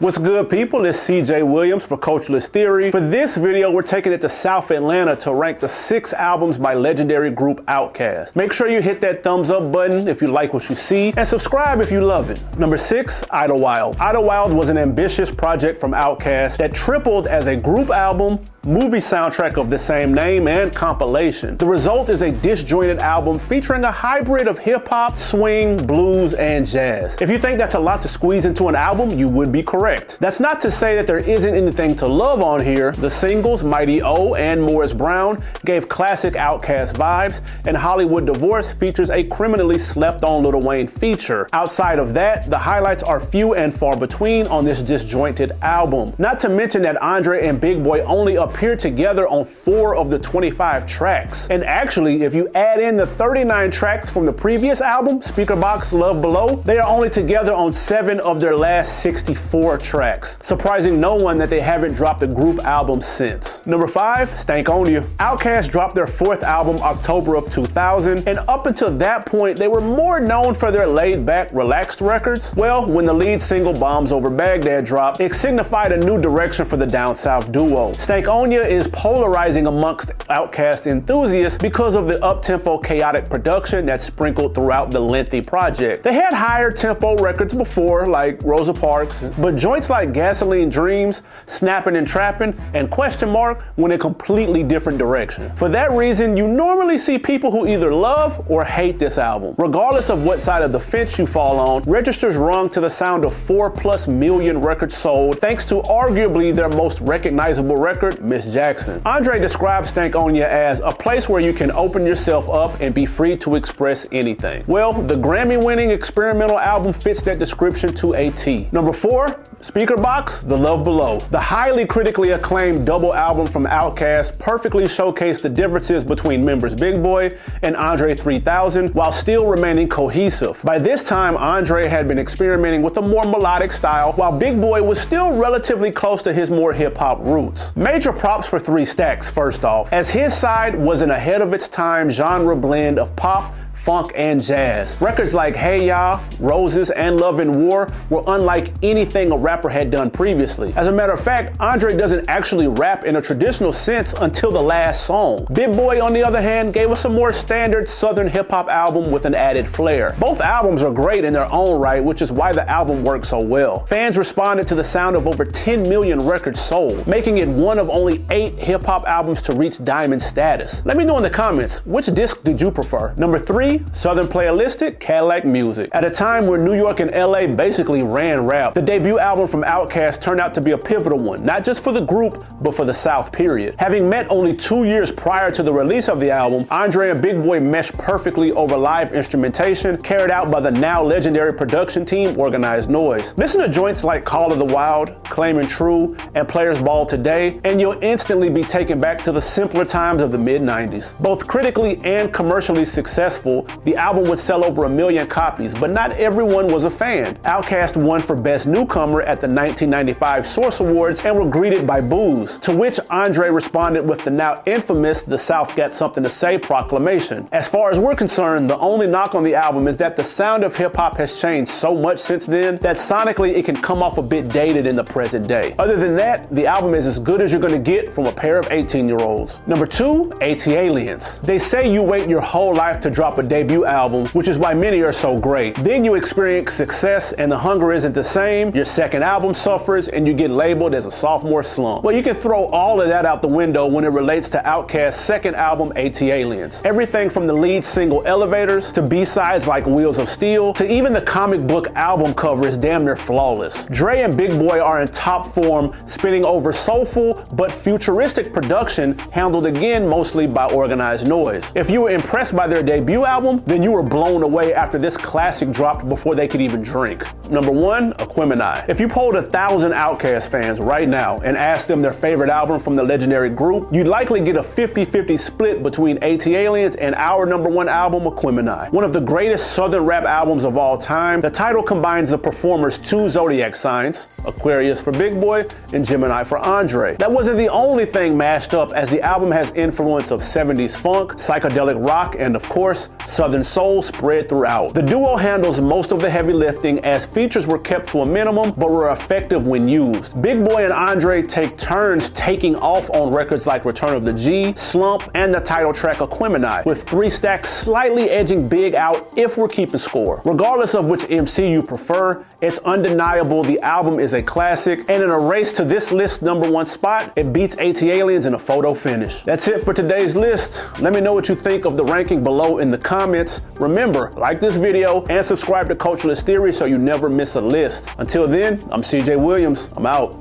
What's good people? It's CJ Williams for Culturalist Theory. For this video, we're taking it to South Atlanta to rank the six albums by legendary group Outkast. Make sure you hit that thumbs up button if you like what you see and subscribe if you love it. Number six, Idlewild. Idlewild was an ambitious project from Outkast that tripled as a group album, movie soundtrack of the same name, and compilation. The result is a disjointed album featuring a hybrid of hip hop, swing, blues, and jazz. If you think that's a lot to squeeze into an album, you would be correct. That's not to say that there isn't anything to love on here. The singles, Mighty O and Morris Brown, gave classic Outkast vibes, and Hollywood Divorce features a criminally slept on Lil Wayne feature. Outside of that, the highlights are few and far between on this disjointed album. Not to mention that Andre and Big Boi only together on four of the 25 tracks. And actually, if you add in the 39 tracks from the previous album, Speakerboxxx Love Below, they are only together on seven of their last 64 tracks, surprising no one that they haven't dropped a group album since. Number five, Stankonia. Outkast dropped their fourth album October of 2000, and up until that point, they were more known for their laid back, relaxed records. Well, when the lead single Bombs Over Baghdad dropped, it signified a new direction for the down south duo. Stankonia is polarizing amongst Outkast enthusiasts because of the up-tempo chaotic production that's sprinkled throughout the lengthy project. They had higher tempo records before, like Rosa Parks, but joints like Gasoline Dreams, Snapping and Trapping, and Question Mark went a completely different direction. For that reason, you normally see people who either love or hate this album. Regardless of what side of the fence you fall on, registers rung to the sound of 4 plus million records sold, thanks to arguably their most recognizable record, Miss Jackson. Andre describes Stankonia as a place where you can open yourself up and be free to express anything. Well, the Grammy winning experimental album fits that description to a T. Number 4, Speakerboxxx, The Love Below. The highly critically acclaimed double album from Outkast perfectly showcased the differences between members Big Boi and Andre 3000 while still remaining cohesive. By this time, Andre had been experimenting with a more melodic style while Big Boi was still relatively close to his more hip hop roots. Major props for Three Stacks, first off, as his side was an ahead of its time genre blend of pop, funk, and jazz. Records like Hey Ya, Roses, and Love and War were unlike anything a rapper had done previously. As a matter of fact, Andre doesn't actually rap in a traditional sense until the last song. Big Boi, on the other hand, gave us a more standard southern hip hop album with an added flair. Both albums are great in their own right, which is why the album works so well. Fans responded to the sound of over 10 million records sold, making it one of only eight hip hop albums to reach diamond status. Let me know in the comments, which disc did you prefer? Number three, Southern Playalistic, Cadillac Music. At a time where New York and LA basically ran rap, the debut album from Outkast turned out to be a pivotal one, not just for the group, but for the South period. Having met only two years prior to the release of the album, Andre and Big Boi meshed perfectly over live instrumentation carried out by the now legendary production team Organized Noize. Listen to joints like Call of the Wild, Claiming True, and Players Ball Today, and you'll instantly be taken back to the simpler times of the mid 90s. Both critically and commercially successful, the album would sell over a million copies, but not everyone was a fan. Outkast won for Best Newcomer at the 1995 Source Awards and were greeted by boos, to which Andre responded with the now infamous The South Got Something to Say proclamation. As far as we're concerned, the only knock on the album is that the sound of hip hop has changed so much since then that sonically it can come off a bit dated in the present day. Other than that, the album is as good as you're gonna get from a pair of 18 year olds. Number two, ATLiens. They say you wait your whole life to drop a debut album, which is why many are so great. Then you experience success and the hunger isn't the same. Your second album suffers and you get labeled as a sophomore slump. Well, you can throw all of that out the window when it relates to Outkast's second album, ATLiens. Everything from the lead single Elevators to B-sides like Wheels of Steel to even the comic book album cover is damn near flawless. Dre and Big Boi are in top form, spinning over soulful but futuristic production handled again mostly by Organized Noize. If you were impressed by their debut album, album, then you were blown away after this classic dropped before they could even drink. Number one, Aquemini. If you polled a thousand Outkast fans right now and asked them their favorite album from the legendary group, you'd likely get a 50-50 split between ATLiens and our number one album, Aquemini. One of the greatest southern rap albums of all time, the title combines the performer's two zodiac signs, Aquarius for Big Boi and Gemini for Andre. That wasn't the only thing mashed up as the album has influence of 70s funk, psychedelic rock, and of course, southern soul spread throughout. The duo handles most of the heavy lifting as features were kept to a minimum but were effective when used. Big Boi and Andre take turns taking off on records like Return of the G, Slump, and the title track Aquemini, with three stacks slightly edging Big out if we're keeping score. Regardless of which MC you prefer, it's undeniable the album is a classic, and in a race to this list number one spot, it beats ATLiens in a photo finish. That's it for today's list. Let me know what you think of the ranking below in the comments. Remember, like this video and subscribe to Culturalist Theory so you never miss a list. Until then, I'm CJ Williams. I'm out.